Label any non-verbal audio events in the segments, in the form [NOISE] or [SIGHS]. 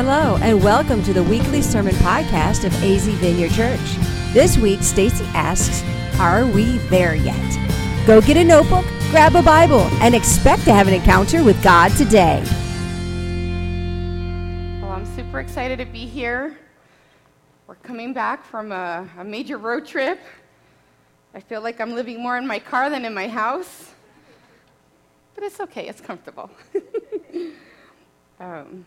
Hello, and welcome to the weekly sermon podcast of AZ Vineyard Church. This week, Stacy asks, Are we there yet? Go get a notebook, grab a Bible, and expect to have an encounter with God today. Well, I'm super excited to be here. We're coming back from a, a major road trip. I feel like I'm living more in my car than in my house, but it's okay, it's comfortable. [LAUGHS] um,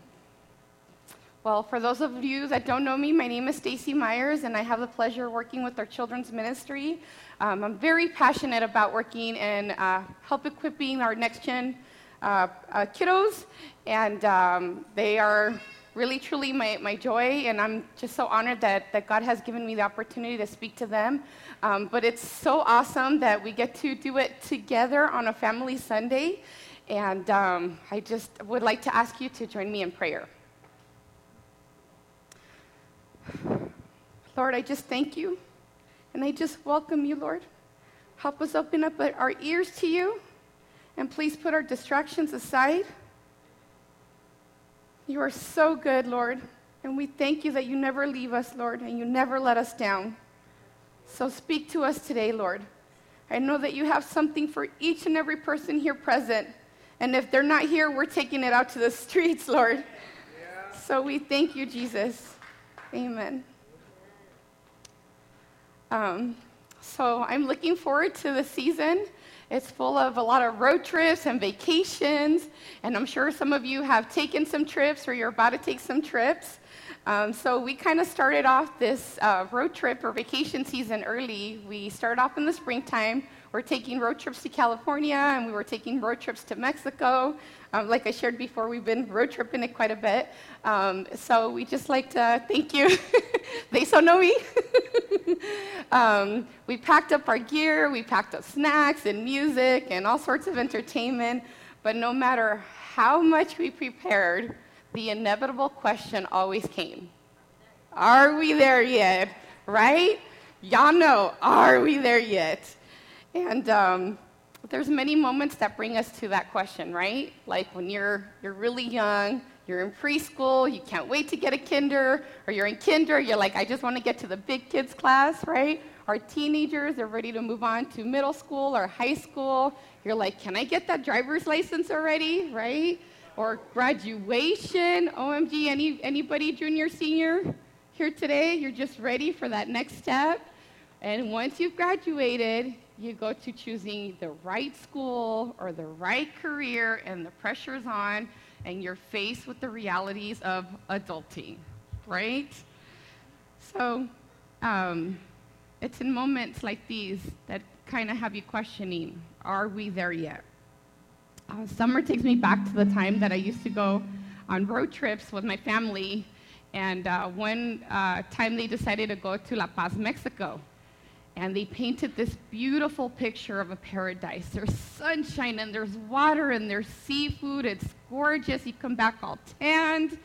well, for those of you that don't know me, my name is Stacy Myers, and I have the pleasure of working with our children's ministry. Um, I'm very passionate about working and uh, help equipping our next gen uh, uh, kiddos, and um, they are really, truly my, my joy, and I'm just so honored that, that God has given me the opportunity to speak to them. Um, but it's so awesome that we get to do it together on a family Sunday, and um, I just would like to ask you to join me in prayer. Lord, I just thank you and I just welcome you, Lord. Help us open up our ears to you and please put our distractions aside. You are so good, Lord, and we thank you that you never leave us, Lord, and you never let us down. So speak to us today, Lord. I know that you have something for each and every person here present. And if they're not here, we're taking it out to the [LAUGHS] streets, Lord. Yeah. So we thank you, Jesus. Amen. Um, so I'm looking forward to the season. It's full of a lot of road trips and vacations, and I'm sure some of you have taken some trips or you're about to take some trips. Um, so we kind of started off this uh, road trip or vacation season early. We started off in the springtime we're taking road trips to California and we were taking road trips to Mexico. Um, like I shared before, we've been road tripping it quite a bit. Um, so we just like to thank you. [LAUGHS] they so know me. [LAUGHS] um, we packed up our gear, we packed up snacks and music and all sorts of entertainment. But no matter how much we prepared, the inevitable question always came Are we there yet? Right? Y'all know, are we there yet? And um, there's many moments that bring us to that question, right? Like when you're, you're really young, you're in preschool, you can't wait to get a kinder, or you're in kinder, you're like, I just want to get to the big kids class, right? Our teenagers are ready to move on to middle school or high school. You're like, can I get that driver's license already, right? Or graduation. OMG, any, anybody junior, senior here today? You're just ready for that next step. And once you've graduated, you go to choosing the right school or the right career, and the pressure's on, and you're faced with the realities of adulting, right? So um, it's in moments like these that kind of have you questioning are we there yet? Uh, summer takes me back to the time that I used to go on road trips with my family, and uh, one uh, time they decided to go to La Paz, Mexico and they painted this beautiful picture of a paradise. There's sunshine and there's water and there's seafood. It's gorgeous. You come back all tanned.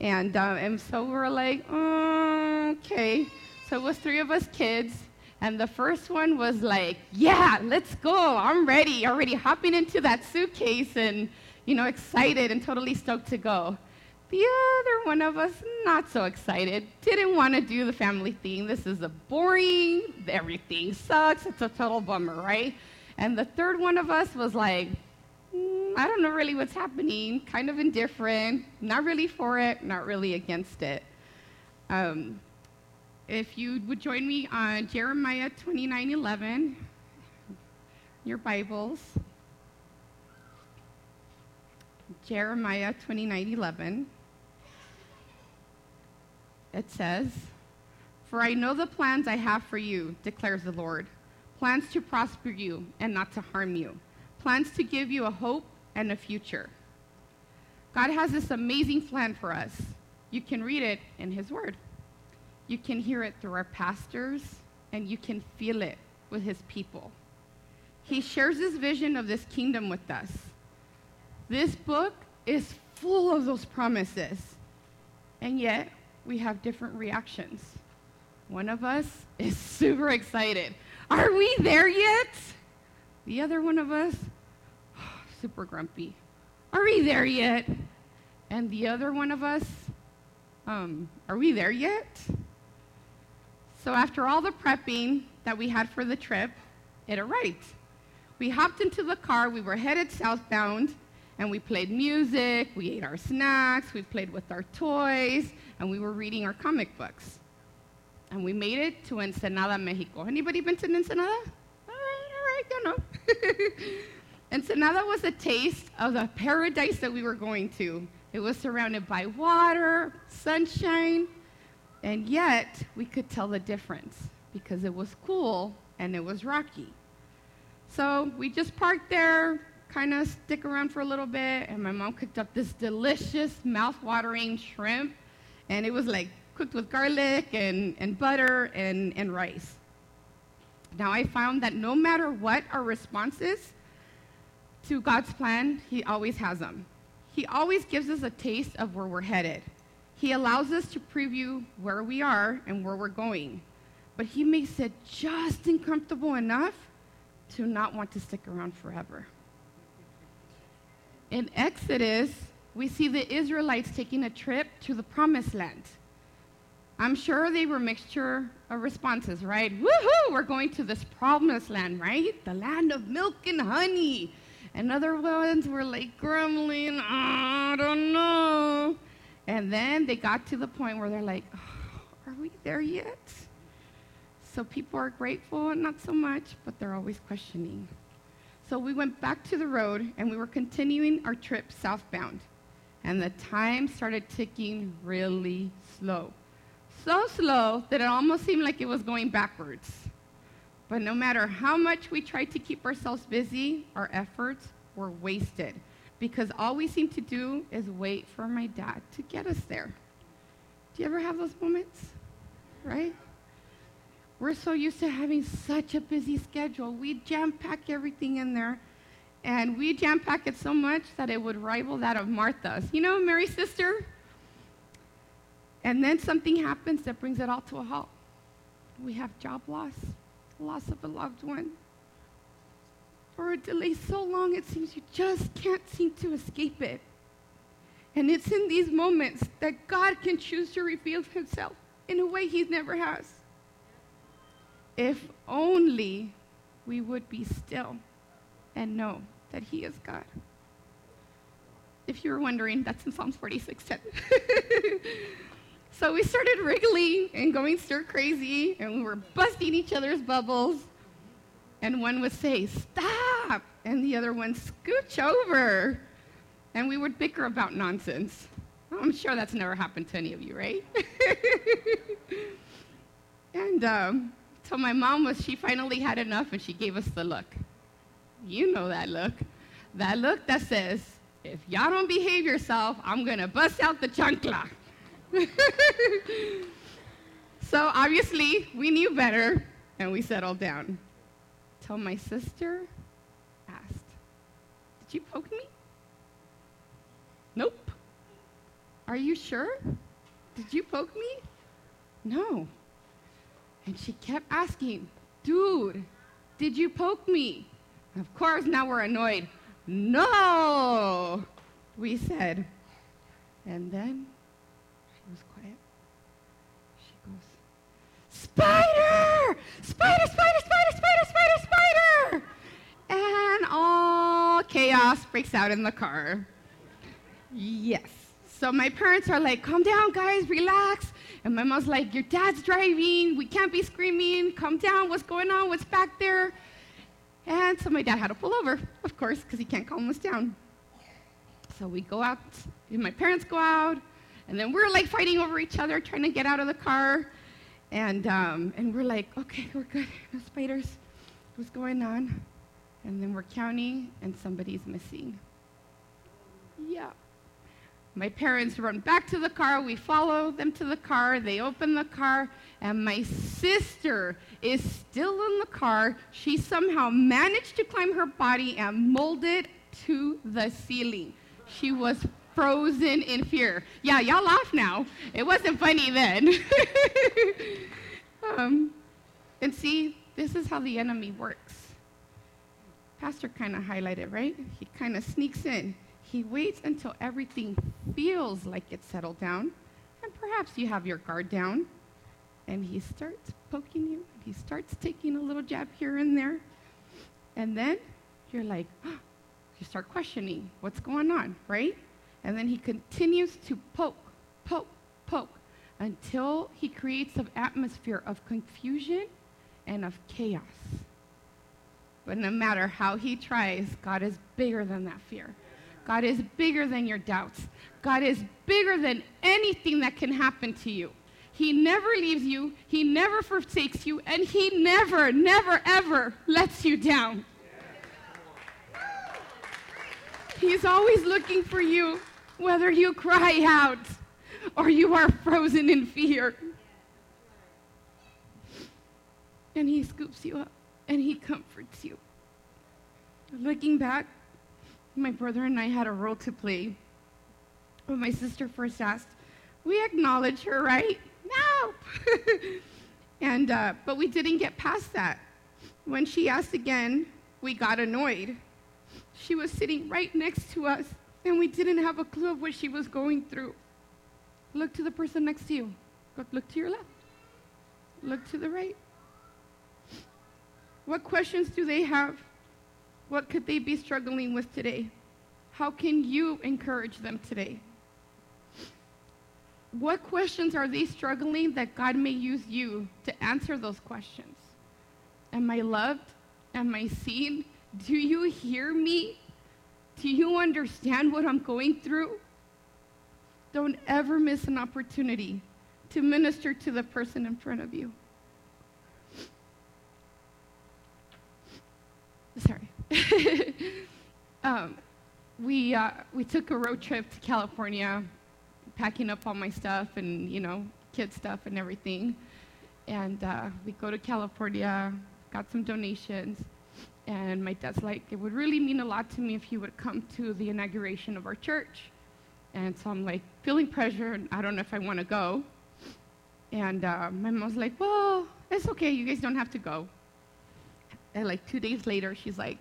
And, uh, and so we're like, oh, okay. So it was three of us kids. And the first one was like, yeah, let's go. I'm ready. Already hopping into that suitcase and, you know, excited and totally stoked to go. The other one of us, not so excited, didn't want to do the family thing. This is a boring, everything sucks, it's a total bummer, right? And the third one of us was like, mm, I don't know really what's happening, kind of indifferent, not really for it, not really against it. Um, if you would join me on Jeremiah 29:11, your Bibles. Jeremiah 29:11 it says, For I know the plans I have for you, declares the Lord plans to prosper you and not to harm you, plans to give you a hope and a future. God has this amazing plan for us. You can read it in His Word. You can hear it through our pastors, and you can feel it with His people. He shares His vision of this kingdom with us. This book is full of those promises. And yet, we have different reactions. One of us [LAUGHS] is super excited. Are we there yet? The other one of us, [SIGHS] super grumpy. Are we there yet? And the other one of us, um, Are we there yet? So, after all the prepping that we had for the trip, it arrived. We hopped into the car, we were headed southbound, and we played music, we ate our snacks, we played with our toys, and we were reading our comic books. And we made it to Ensenada, Mexico. Anybody been to Ensenada? All right, all right, you know. [LAUGHS] Ensenada was a taste of the paradise that we were going to. It was surrounded by water, sunshine, and yet we could tell the difference because it was cool and it was rocky. So we just parked there, kind of stick around for a little bit, and my mom cooked up this delicious, mouth-watering shrimp, and it was like cooked with garlic and, and butter and, and rice. Now I found that no matter what our response is to God's plan, He always has them. He always gives us a taste of where we're headed. He allows us to preview where we are and where we're going. But He makes it just uncomfortable enough to not want to stick around forever. In Exodus, we see the Israelites taking a trip to the promised land. I'm sure they were mixture of responses, right? Woohoo, we're going to this promised land, right? The land of milk and honey. And other ones were like grumbling, I don't know. And then they got to the point where they're like, oh, are we there yet? So people are grateful not so much, but they're always questioning. So we went back to the road and we were continuing our trip southbound. And the time started ticking really slow. So slow that it almost seemed like it was going backwards. But no matter how much we tried to keep ourselves busy, our efforts were wasted because all we seemed to do is wait for my dad to get us there. Do you ever have those moments? Right? We're so used to having such a busy schedule. We jam pack everything in there, and we jam pack it so much that it would rival that of Martha's. You know, Mary's sister? And then something happens that brings it all to a halt. We have job loss loss of a loved one, or a delay so long it seems you just can't seem to escape it. And it's in these moments that God can choose to reveal himself in a way he never has. If only we would be still and know that he is God. If you were wondering, that's in Psalms 46:10. [LAUGHS] So we started wriggling and going stir crazy, and we were busting each other's bubbles. And one would say, Stop! And the other one, Scooch over. And we would bicker about nonsense. I'm sure that's never happened to any of you, right? [LAUGHS] and um, so my mom was, she finally had enough and she gave us the look. You know that look. That look that says, if y'all don't behave yourself, I'm to bust out the chancla. [LAUGHS] so obviously, we knew better, and we settled down. Till my sister asked, Did you poke me? Nope. Are you sure? Did you poke me? No. And she kept asking, Dude, did you poke me? Of course, now we're annoyed. No, we said. And then she was quiet. She goes, Spider! Spider, spider, spider, spider, spider, spider! And all chaos breaks out in the car. Yes. So my parents are like, calm down, guys, relax. And my mom's like, your dad's driving. We can't be screaming. Calm down. What's going on? What's back there? And so my dad had to pull over, of course, because he can't calm us down. So we go out, my parents go out, and then we're like fighting over each other, trying to get out of the car. And, um, and we're like, okay, we're good. No spiders. What's going on? And then we're counting, and somebody's missing. Yeah. My parents run back to the car. We follow them to the car. They open the car, and my sister is still in the car. She somehow managed to climb her body and mold it to the ceiling. She was frozen in fear. Yeah, y'all laugh now. It wasn't funny then. [LAUGHS] um, and see, this is how the enemy works. Pastor kind of highlighted, right? He kind of sneaks in. He waits until everything feels like it's settled down, and perhaps you have your guard down, and he starts poking you. He starts taking a little jab here and there. And then you're like, oh, [GASPS] you start questioning what's going on, right? And then he continues to poke, poke, poke until he creates an atmosphere of confusion and of chaos. But no matter how he tries, God is bigger than that fear. God is bigger than your doubts. God is bigger than anything that can happen to you. He never leaves you, He never forsakes you, and He never, never, ever lets you down. He's always looking for you, whether you cry out or you are frozen in fear. And He scoops you up and He comforts you. Looking back, my brother and I had a role to play. When my sister first asked, we acknowledge her, right? No. [LAUGHS] and uh, but we didn't get past that. When she asked again, we got annoyed. She was sitting right next to us, and we didn't have a clue of what she was going through. Look to the person next to you. Look to your left. Look to the right. What questions do they have? What could they be struggling with today? How can you encourage them today? What questions are they struggling that God may use you to answer those questions? Am I loved? Am I seen? Do you hear me? Do you understand what I'm going through? Don't ever miss an opportunity to minister to the person in front of you. Sorry. [LAUGHS] um, we, uh, we took a road trip to California, packing up all my stuff and, you know, kid stuff and everything. And uh, we go to California, got some donations, and my dad's like, it would really mean a lot to me if you would come to the inauguration of our church. And so I'm like feeling pressure, and I don't know if I want to go. And uh, my mom's like, well, it's okay, you guys don't have to go. And like two days later, she's like,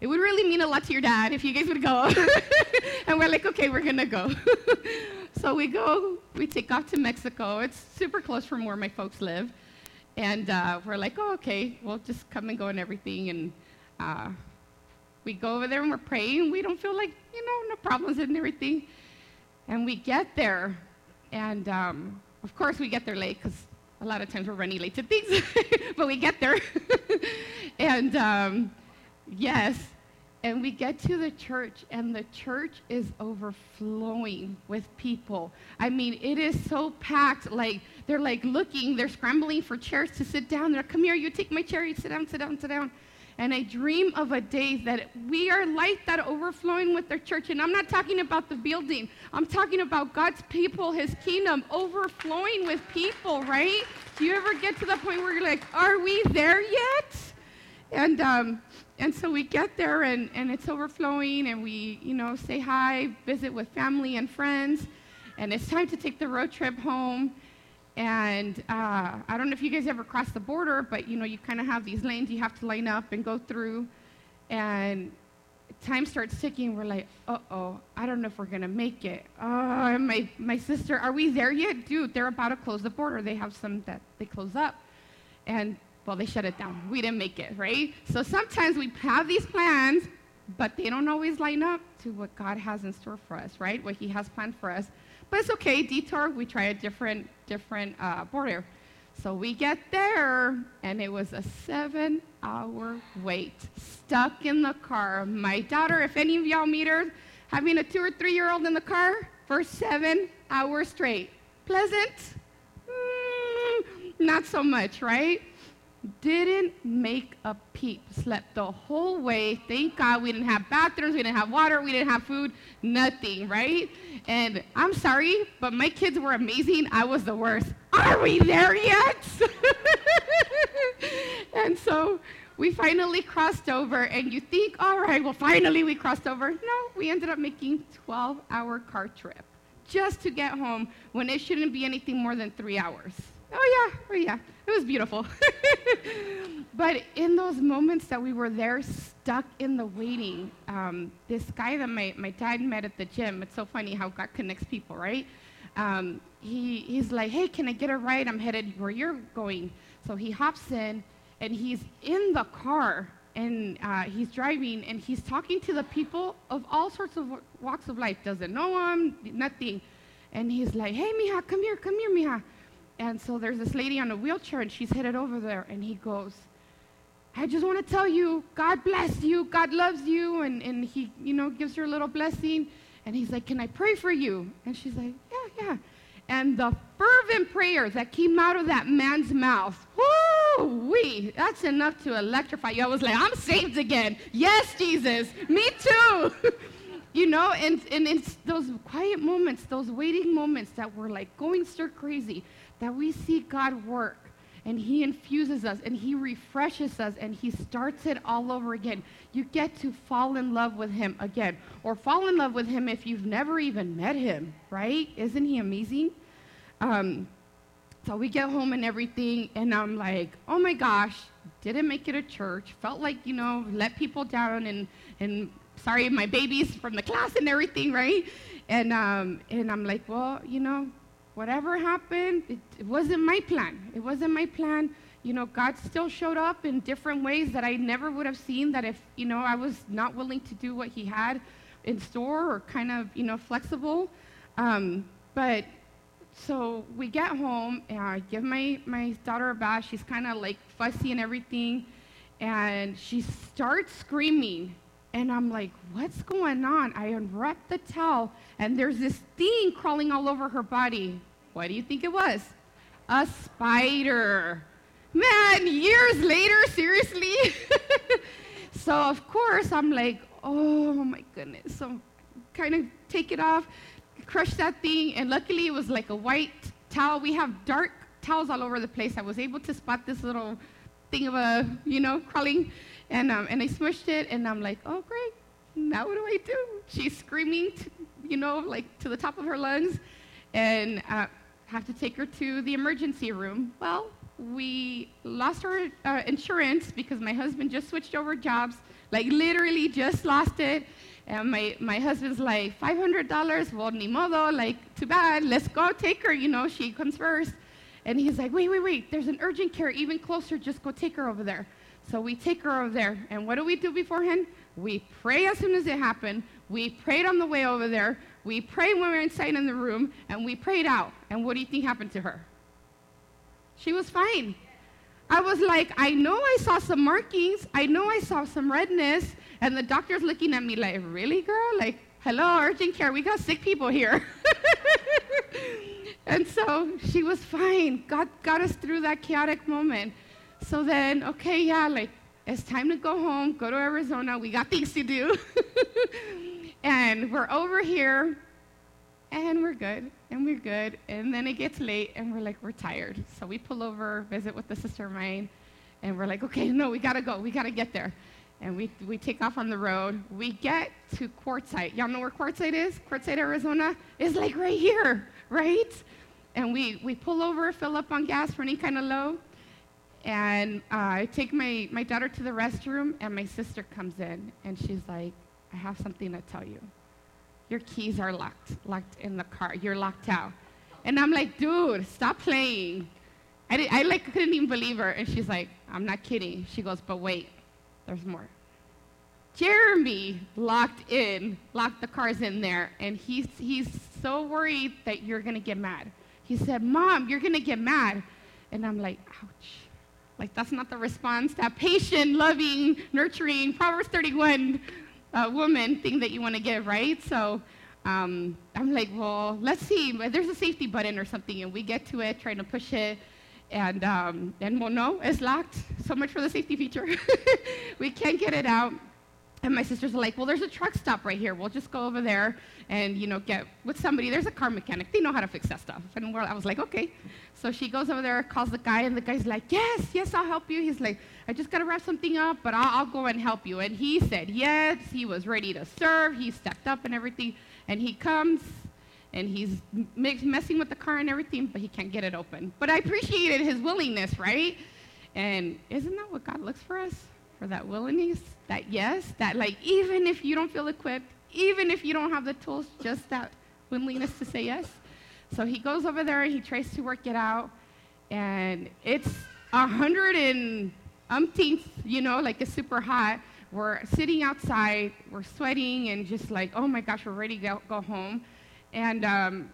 it would really mean a lot to your dad if you guys would go. [LAUGHS] and we're like, okay, we're gonna go. [LAUGHS] so we go, we take off to Mexico. It's super close from where my folks live. And uh, we're like, oh, okay, we'll just come and go and everything. And uh, we go over there and we're praying. We don't feel like, you know, no problems and everything. And we get there, and um, of course we get there late because a lot of times we're running late to things, [LAUGHS] but we get there. and um, yes, and we get to the church, and the church is overflowing with people. I mean, it is so packed. Like, they're like looking, they're scrambling for chairs to sit down. They're, like, come here, you take my chair, you sit down, sit down, sit down. And I dream of a day that we are like that overflowing with the church. And I'm not talking about the building, I'm talking about God's people, His kingdom, overflowing with people, right? Do you ever get to the point where you're like, are we there yet? And, um, and so we get there and, and it's overflowing and we, you know, say hi, visit with family and friends. And it's time to take the road trip home. And uh, I don't know if you guys ever crossed the border, but you know, you kind of have these lanes you have to line up and go through. And time starts ticking. We're like, uh oh, I don't know if we're going to make it. Oh, my, my sister, are we there yet? Dude, they're about to close the border. They have some that they close up. And, well, they shut it down. We didn't make it, right? So sometimes we have these plans, but they don't always line up to what God has in store for us, right? What He has planned for us. But it's okay, detour, we try a different, different uh, border. So we get there, and it was a seven hour wait, stuck in the car. My daughter, if any of y'all meet her, having a two or three year old in the car for seven hours straight. Pleasant? Mm, not so much, right? Didn't make a peep. Slept the whole way. Thank God we didn't have bathrooms, we didn't have water, we didn't have food, nothing, right? And I'm sorry, but my kids were amazing. I was the worst. Are we there yet? [LAUGHS] and so we finally crossed over, and you think, all right, well, finally we crossed over. No, we ended up making 12-hour car trip just to get home when it shouldn't be anything more than three hours. Oh, yeah, oh, yeah. It was beautiful. [LAUGHS] but in those moments that we were there, stuck in the waiting, um, this guy that my, my dad met at the gym, it's so funny how God connects people, right? Um, he, he's like, hey, can I get a ride? I'm headed where you're going. So he hops in, and he's in the car, and uh, he's driving, and he's talking to the people of all sorts of walks of life. Doesn't know him, nothing. And he's like, hey, mija, come here, come here, mija. And so there's this lady on a wheelchair, and she's headed over there, and he goes, I just want to tell you, God bless you, God loves you, and, and he, you know, gives her a little blessing. And he's like, Can I pray for you? And she's like, Yeah, yeah. And the fervent prayer that came out of that man's mouth, whoo wee, that's enough to electrify you. I was like, I'm saved again. Yes, Jesus, me too. [LAUGHS] you know, and, and it's those quiet moments, those waiting moments that we're like going stir crazy, that we see God work and He infuses us and He refreshes us and He starts it all over again. You get to fall in love with Him again, or fall in love with Him if you've never even met Him, right? Isn't He amazing? Um, so we get home and everything, and I'm like, oh my gosh, didn't make it to church. Felt like, you know, let people down, and, and sorry, my babies from the class and everything, right? And, um, and I'm like, well, you know, whatever happened, it, it wasn't my plan. It wasn't my plan. You know, God still showed up in different ways that I never would have seen that if, you know, I was not willing to do what He had in store or kind of, you know, flexible. Um, but so we get home and I give my, my daughter a bath. She's kind of like fussy and everything. And she starts screaming. And I'm like, what's going on? I unwrap the towel and there's this thing crawling all over her body. What do you think it was? A spider. Man, years later, seriously? [LAUGHS] so, of course, I'm like, oh my goodness. So, kind of take it off, crush that thing, and luckily it was like a white towel. We have dark towels all over the place. I was able to spot this little thing of a, you know, crawling, and, um, and I smushed it, and I'm like, oh, great. Now what do I do? She's screaming, you know, like to the top of her lungs, and uh, have to take her to the emergency room. Well, we lost our uh, insurance because my husband just switched over jobs, like literally just lost it. And my, my husband's like, $500? Well, ni modo, like, too bad, let's go take her, you know, she comes first. And he's like, wait, wait, wait, there's an urgent care even closer, just go take her over there. So we take her over there, and what do we do beforehand? We pray as soon as it happened. We prayed on the way over there. We prayed when we were inside in the room, and we prayed out. And what do you think happened to her? She was fine. I was like, I know I saw some markings. I know I saw some redness. And the doctor's looking at me like, really, girl? Like, hello, urgent care. We got sick people here. [LAUGHS] and so she was fine. God got us through that chaotic moment. So then, okay, yeah, like, it's time to go home, go to Arizona. We got things to do. [LAUGHS] and we're over here, and we're good, and we're good. And then it gets late, and we're like, we're tired. So we pull over, visit with the sister of mine, and we're like, okay, no, we gotta go. We gotta get there. And we, we take off on the road. We get to Quartzsite. Y'all know where Quartzsite is? Quartzsite, Arizona? Is like right here, right? And we, we pull over, fill up on gas, running kind of low. And uh, I take my, my daughter to the restroom, and my sister comes in, and she's like, I have something to tell you. Your keys are locked, locked in the car. You're locked out. And I'm like, dude, stop playing. I, did, I like couldn't even believe her. And she's like, I'm not kidding. She goes, but wait, there's more. Jeremy locked in, locked the cars in there, and he's, he's so worried that you're going to get mad. He said, Mom, you're going to get mad. And I'm like, ouch. Like, that's not the response, that patient, loving, nurturing, Proverbs 31 uh, woman thing that you want to give, right? So um, I'm like, well, let's see. There's a safety button or something, and we get to it, trying to push it, and, um, and well, no, it's locked. So much for the safety feature. [LAUGHS] we can't get it out. And my sisters are like, well, there's a truck stop right here. We'll just go over there and, you know, get with somebody. There's a car mechanic. They know how to fix that stuff. And I was like, okay. So she goes over there, calls the guy, and the guy's like, yes, yes, I'll help you. He's like, I just got to wrap something up, but I'll, I'll go and help you. And he said yes. He was ready to serve. He stepped up and everything. And he comes, and he's messing with the car and everything, but he can't get it open. But I appreciated his willingness, right? And isn't that what God looks for us? For that willingness, that yes, that like even if you don't feel equipped, even if you don't have the tools, just that willingness to say yes. So he goes over there he tries to work it out, and it's a hundred and umpteenth, you know, like it's super hot. We're sitting outside, we're sweating, and just like, oh my gosh, we're ready to go, go home. And um,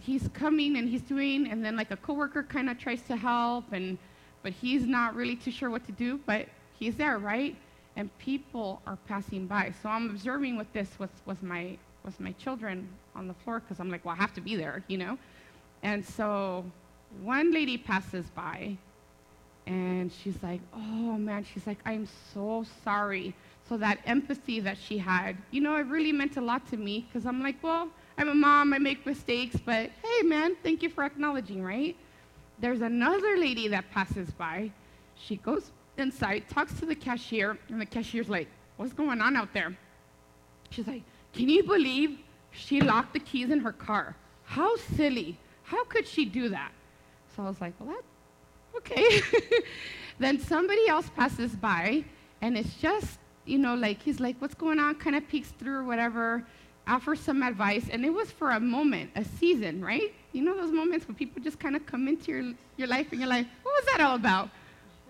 he's coming and he's doing, and then like a coworker kind of tries to help, and but he's not really too sure what to do, but he's there, right? And people are passing by. So I'm observing with this with, with my with my children on the floor because I'm like, well, I have to be there, you know? And so one lady passes by and she's like, oh man, she's like, I'm so sorry. So that empathy that she had, you know, it really meant a lot to me because I'm like, well, I'm a mom, I make mistakes, but hey man, thank you for acknowledging, right? There's another lady that passes by. She goes inside, talks to the cashier, and the cashier's like, what's going on out there? She's like, can you believe she locked the keys in her car? How silly. How could she do that? So I was like, well, that, okay. [LAUGHS] then somebody else passes by, and it's just, you know, like, he's like, what's going on? Kind of peeks through whatever, offers some advice. And it was for a moment, a season, right? You know those moments when people just kind of come into your, your life and you're like, what was that all about?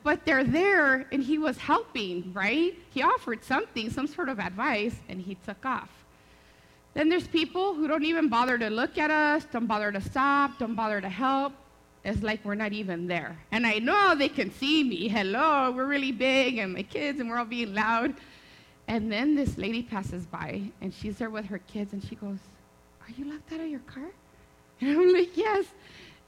But they're there, and he was helping, right? He offered something, some sort of advice, and he took off. Then there's people who don't even bother to look at us, don't bother to stop, don't bother to help. It's like we're not even there. And I know they can see me. Hello, we're really big, and my kids, and we're all being loud. And then this lady passes by, and she's there with her kids, and she goes, Are you locked out of your car? And I'm like, Yes.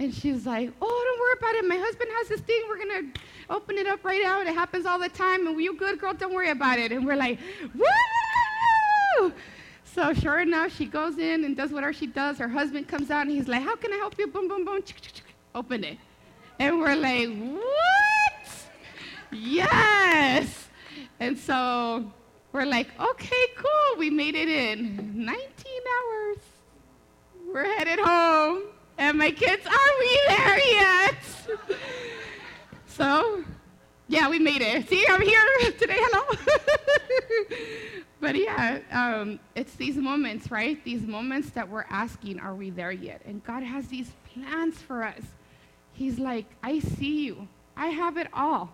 And she's like, Oh, don't worry about it. My husband has this thing. We're going to open it up right now. It happens all the time. And you good, girl? Don't worry about it. And we're like, Woo! So sure enough, she goes in and does whatever she does. Her husband comes out and he's like, "How can I help you?" Boom, boom, boom. Open it, and we're like, "What? Yes!" And so we're like, "Okay, cool. We made it in 19 hours. We're headed home, and my kids, are we there yet?" so, yeah, we made it. See, I'm here today. Hello. [LAUGHS] But yeah, um, it's these moments, right? These moments that we're asking, are we there yet? And God has these plans for us. He's like, I see you. I have it all.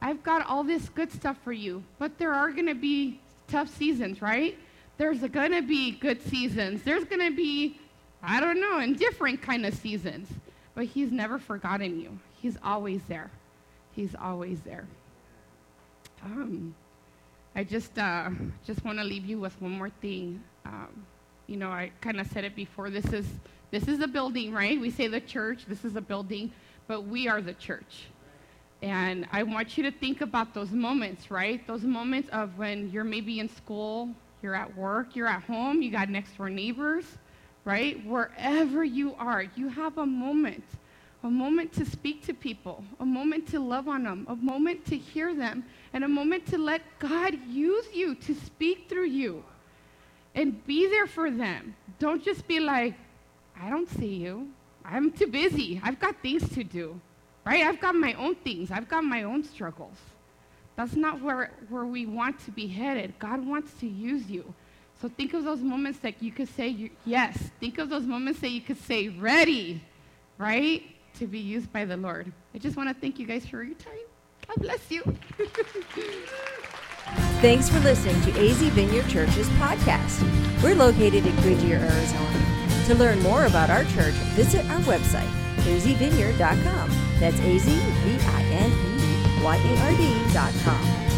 I've got all this good stuff for you. But there are going to be tough seasons, right? There's going to be good seasons. There's going to be, I don't know, in different kind of seasons. But He's never forgotten you. He's always there. He's always there. Um, I just uh, just want to leave you with one more thing. Um, you know, I kind of said it before. This is this is a building, right? We say the church. This is a building, but we are the church. And I want you to think about those moments, right? Those moments of when you're maybe in school, you're at work, you're at home, you got next door neighbors, right? Wherever you are, you have a moment a moment to speak to people, a moment to love on them, a moment to hear them, and a moment to let God use you to speak through you. And be there for them. Don't just be like, I don't see you. I'm too busy. I've got things to do. Right? I've got my own things. I've got my own struggles. That's not where, where we want to be headed. God wants to use you. So think of those moments that you could say yes. Think of those moments that you could say ready, right? to be used by the Lord. I just want to thank you guys for your time. God bless you. [LAUGHS] Thanks for listening to AZ Vineyard Church's podcast. We're located in Goodyear, Arizona. To learn more about our church, visit our website, azvineyard.com. That's A Z V I N E Y A R D.com.